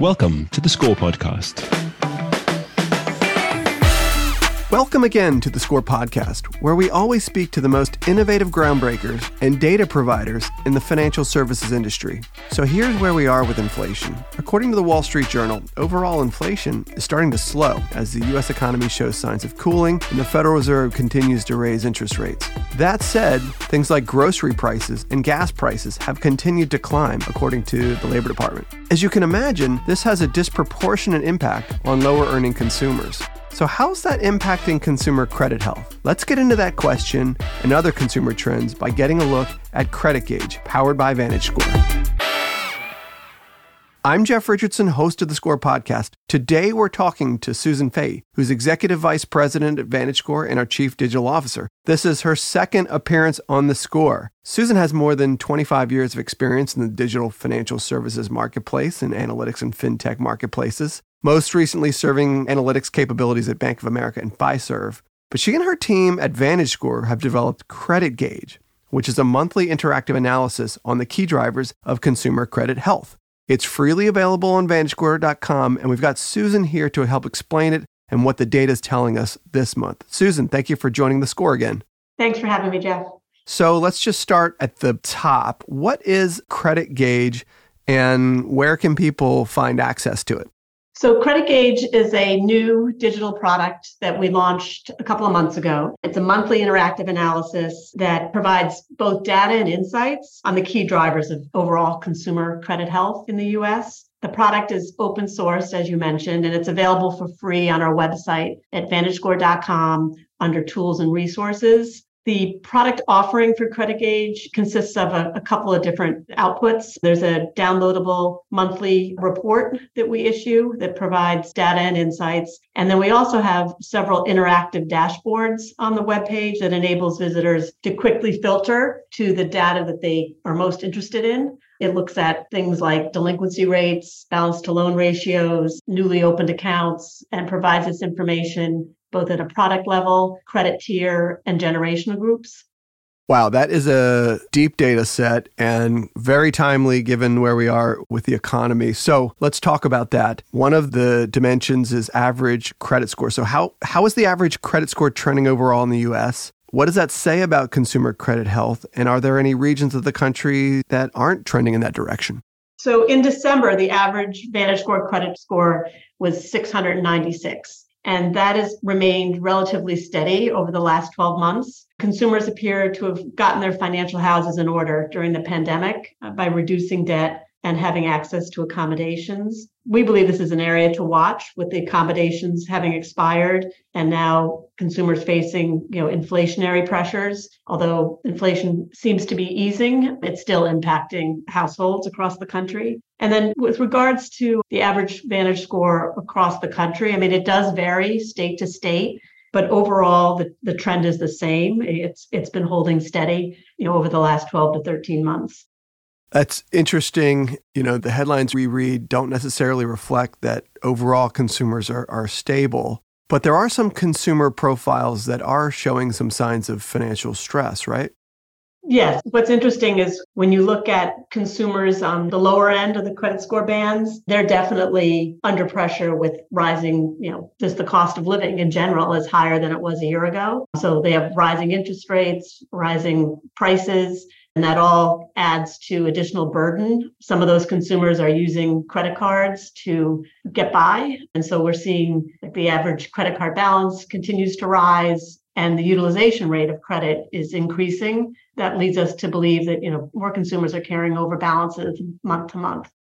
Welcome to the Score Podcast. Welcome again to the Score Podcast, where we always speak to the most innovative groundbreakers and data providers in the financial services industry. So here's where we are with inflation. According to the Wall Street Journal, overall inflation is starting to slow as the U.S. economy shows signs of cooling and the Federal Reserve continues to raise interest rates. That said, things like grocery prices and gas prices have continued to climb, according to the Labor Department. As you can imagine, this has a disproportionate impact on lower earning consumers. So, how's that impacting consumer credit health? Let's get into that question and other consumer trends by getting a look at Credit Gauge, powered by VantageScore. I'm Jeff Richardson, host of the Score podcast. Today we're talking to Susan Fahy, who's Executive Vice President at VantageScore and our Chief Digital Officer. This is her second appearance on the Score. Susan has more than 25 years of experience in the digital financial services marketplace and analytics and fintech marketplaces, most recently serving analytics capabilities at Bank of America and Fiserv. But she and her team at VantageScore have developed Credit Gauge, which is a monthly interactive analysis on the key drivers of consumer credit health. It's freely available on VantageScore.com, and we've got Susan here to help explain it and what the data is telling us this month. Susan, thank you for joining the score again. Thanks for having me, Jeff. So let's just start at the top. What is Credit Gauge, and where can people find access to it? So, Credit Gauge is a new digital product that we launched a couple of months ago. It's a monthly interactive analysis that provides both data and insights on the key drivers of overall consumer credit health in the US. The product is open sourced, as you mentioned, and it's available for free on our website at vantagescore.com under tools and resources. The product offering for Credit Gauge consists of a, a, couple of different outputs. There's a downloadable monthly report that we issue that provides data and insights. And then we also have several interactive dashboards on the webpage that enables visitors to quickly filter to the data that they are most interested in. It looks at things like delinquency rates, balance to loan ratios, newly opened accounts, and provides this information both at a product level, credit tier, and generational groups. Wow, that is a deep data set and very timely given where we are with the economy. So let's talk about that. One of the dimensions is average credit score. So, how, how is the average credit score trending overall in the US? What does that say about consumer credit health? And are there any regions of the country that aren't trending in that direction? So, in December, the average VantageScore credit score was 696 and that has remained relatively steady over the last 12 months. Consumers appear to have gotten their financial houses in order during the pandemic uh, by reducing debt and having access to accommodations. We believe this is an area to watch with the accommodations having expired and now consumers facing, you know, inflationary pressures. Although inflation seems to be easing, it's still impacting households across the country. And then with regards to the average VantageScore across the country, I mean, it does vary state to state but overall the, the trend is the same it's it's been holding steady you know over the last 12 to 13 months that's interesting. You know, the headlines we read don't necessarily reflect that overall consumers are, are stable, but there are some consumer profiles that are showing some signs of financial stress, right? Yes. What's interesting is when you look at consumers on the lower end of the credit score bands, they're definitely under pressure with rising, you know, just the cost of living in general is higher than it was a year ago. So they have rising interest rates, rising prices. And that all adds to additional burden. Some of those consumers are using credit cards to get by. And so we're seeing like the average credit card balance continues to rise and the utilization rate of credit is increasing. That leads us to believe that, you know, more consumers are carrying over balances month to month.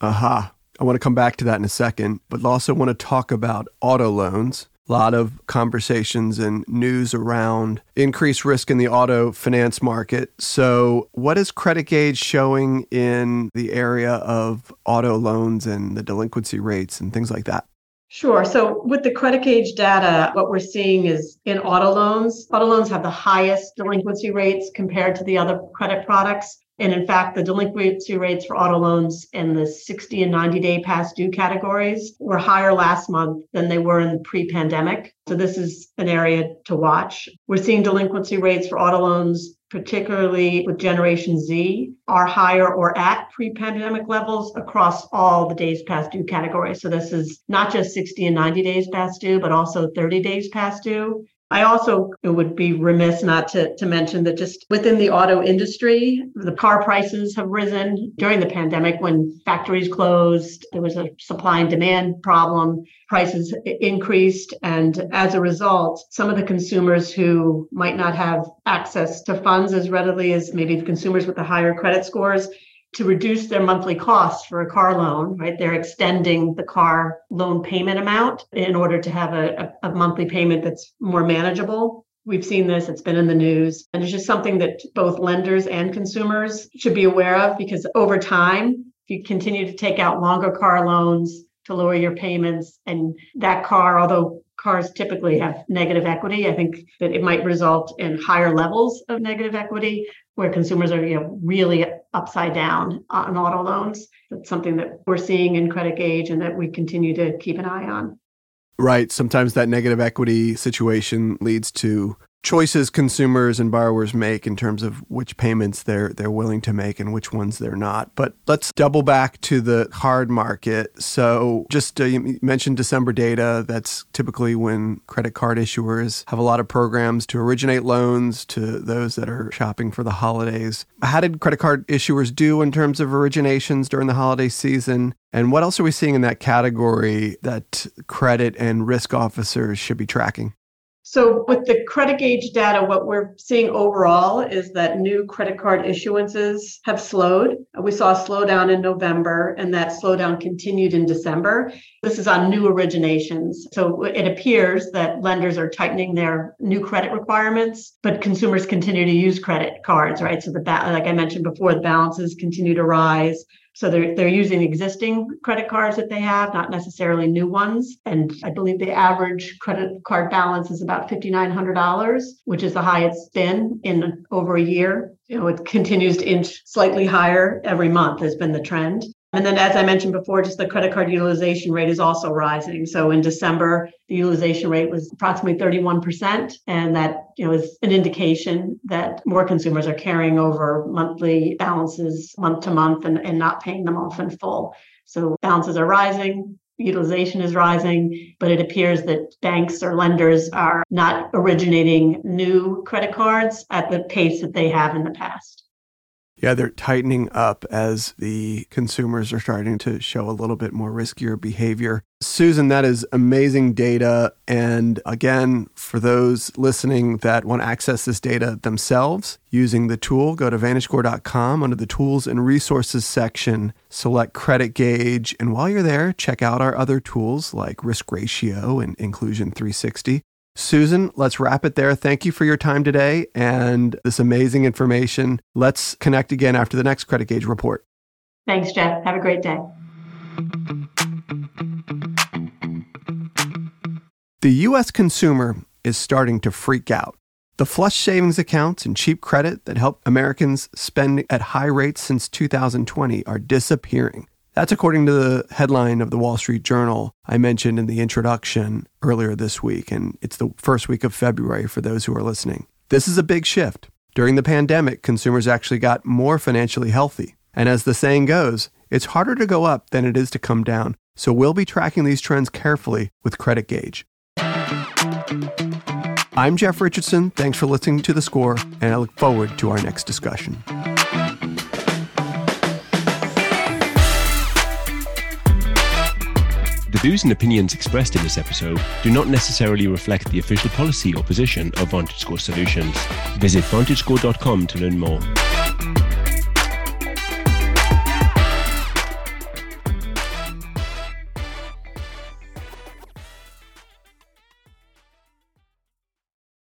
Aha. Uh-huh. I want to come back to that in a second, but also want to talk about auto loans lot of conversations and news around increased risk in the auto finance market. So, what is Credit Gauge showing in the area of auto loans and the delinquency rates and things like that? Sure. So with the credit gauge data, what we're seeing is in auto loans, auto loans have the highest delinquency rates compared to the other credit products. And in fact, the delinquency rates for auto loans in the 60 and 90 day past due categories were higher last month than they were in pre pandemic. So this is an area to watch. We're seeing delinquency rates for auto loans particularly with Generation Z, are higher or at pre pandemic levels across all the days past due categories. So this is not just 60 and 90 days past due, but also 30 days past due. I also would be remiss not to, to mention that just within the auto industry, the car prices have risen during the pandemic when factories closed. There was a supply and demand problem. Prices increased. And as a result, some of the consumers who might not have access to funds as readily as maybe the consumers with the higher credit scores to reduce their monthly costs for a car loan, right? They're extending the car loan payment amount in order to have a, a, monthly payment that's more manageable. We've seen this, it's been in the news, and it's just something that both lenders and consumers should be aware of because over time, if you continue to take out longer car loans to lower your payments, and that car, although cars typically have negative equity. I think that it might result in higher levels of negative equity where consumers are you know really upside down on auto loans. That's something that we're seeing in credit gauge and that we continue to keep an eye on. Right. Sometimes that negative equity situation leads to choices consumers and borrowers make in terms of which payments they're they're willing to make and which ones they're not. But let's double back to the hard market. So just uh, you mentioned December data. That's typically when credit card issuers have a lot of programs to originate loans to those that are shopping for the holidays. How did credit card issuers do in terms of originations during the holiday season? And what else are we seeing in that category that credit and risk officers should be tracking? So, with the credit gauge data, what we're seeing overall is that new credit card issuances have slowed. We saw a slowdown in November, and that slowdown continued in December. This is on new originations. So, it appears that lenders are tightening their new credit requirements, but consumers continue to use credit cards, right? So, the like I mentioned before, the balances continue to rise. So they're they're using existing credit cards that they have, not necessarily new ones. And I believe the average credit card balance is about fifty nine hundred dollars, which is the highest it's been in over a year. You know, it continues to inch slightly higher every month has been the trend. And then, as I mentioned before, just the credit card utilization rate is also rising. So in December, the utilization rate was approximately 31%. And that you know, is an indication that more consumers are carrying over monthly balances month to month and, and not paying them off in full. So balances are rising, utilization is rising, but it appears that banks or lenders are not originating new credit cards at the pace that they have in the past. Yeah, they're tightening up as the consumers are starting to show a little bit more riskier behavior. Susan, that is amazing data. And again, for those listening that want to access this data themselves using the tool, go to VantageScore.com under the Tools and Resources section, select Credit Gauge. And while you're there, check out our other tools like Risk Ratio and Inclusion 360. Susan, let's wrap it there. Thank you for your time today and this amazing information. Let's connect again after the next Credit Gauge report. Thanks, Jeff. Have a great day. The U.S. consumer is starting to freak out. The flush savings accounts and cheap credit that help Americans spend at high rates since 2020 are disappearing. That's according to the headline of the Wall Street Journal I mentioned in the introduction earlier this week. And it's the first week of February for those who are listening. This is a big shift. During the pandemic, consumers actually got more financially healthy. And as the saying goes, it's harder to go up than it is to come down. So we'll be tracking these trends carefully with Credit Gauge. I'm Jeff Richardson. Thanks for listening to The Score, and I look forward to our next discussion. The views and opinions expressed in this episode do not necessarily reflect the official policy or position of VantageScore Solutions. Visit VantageScore.com to learn more.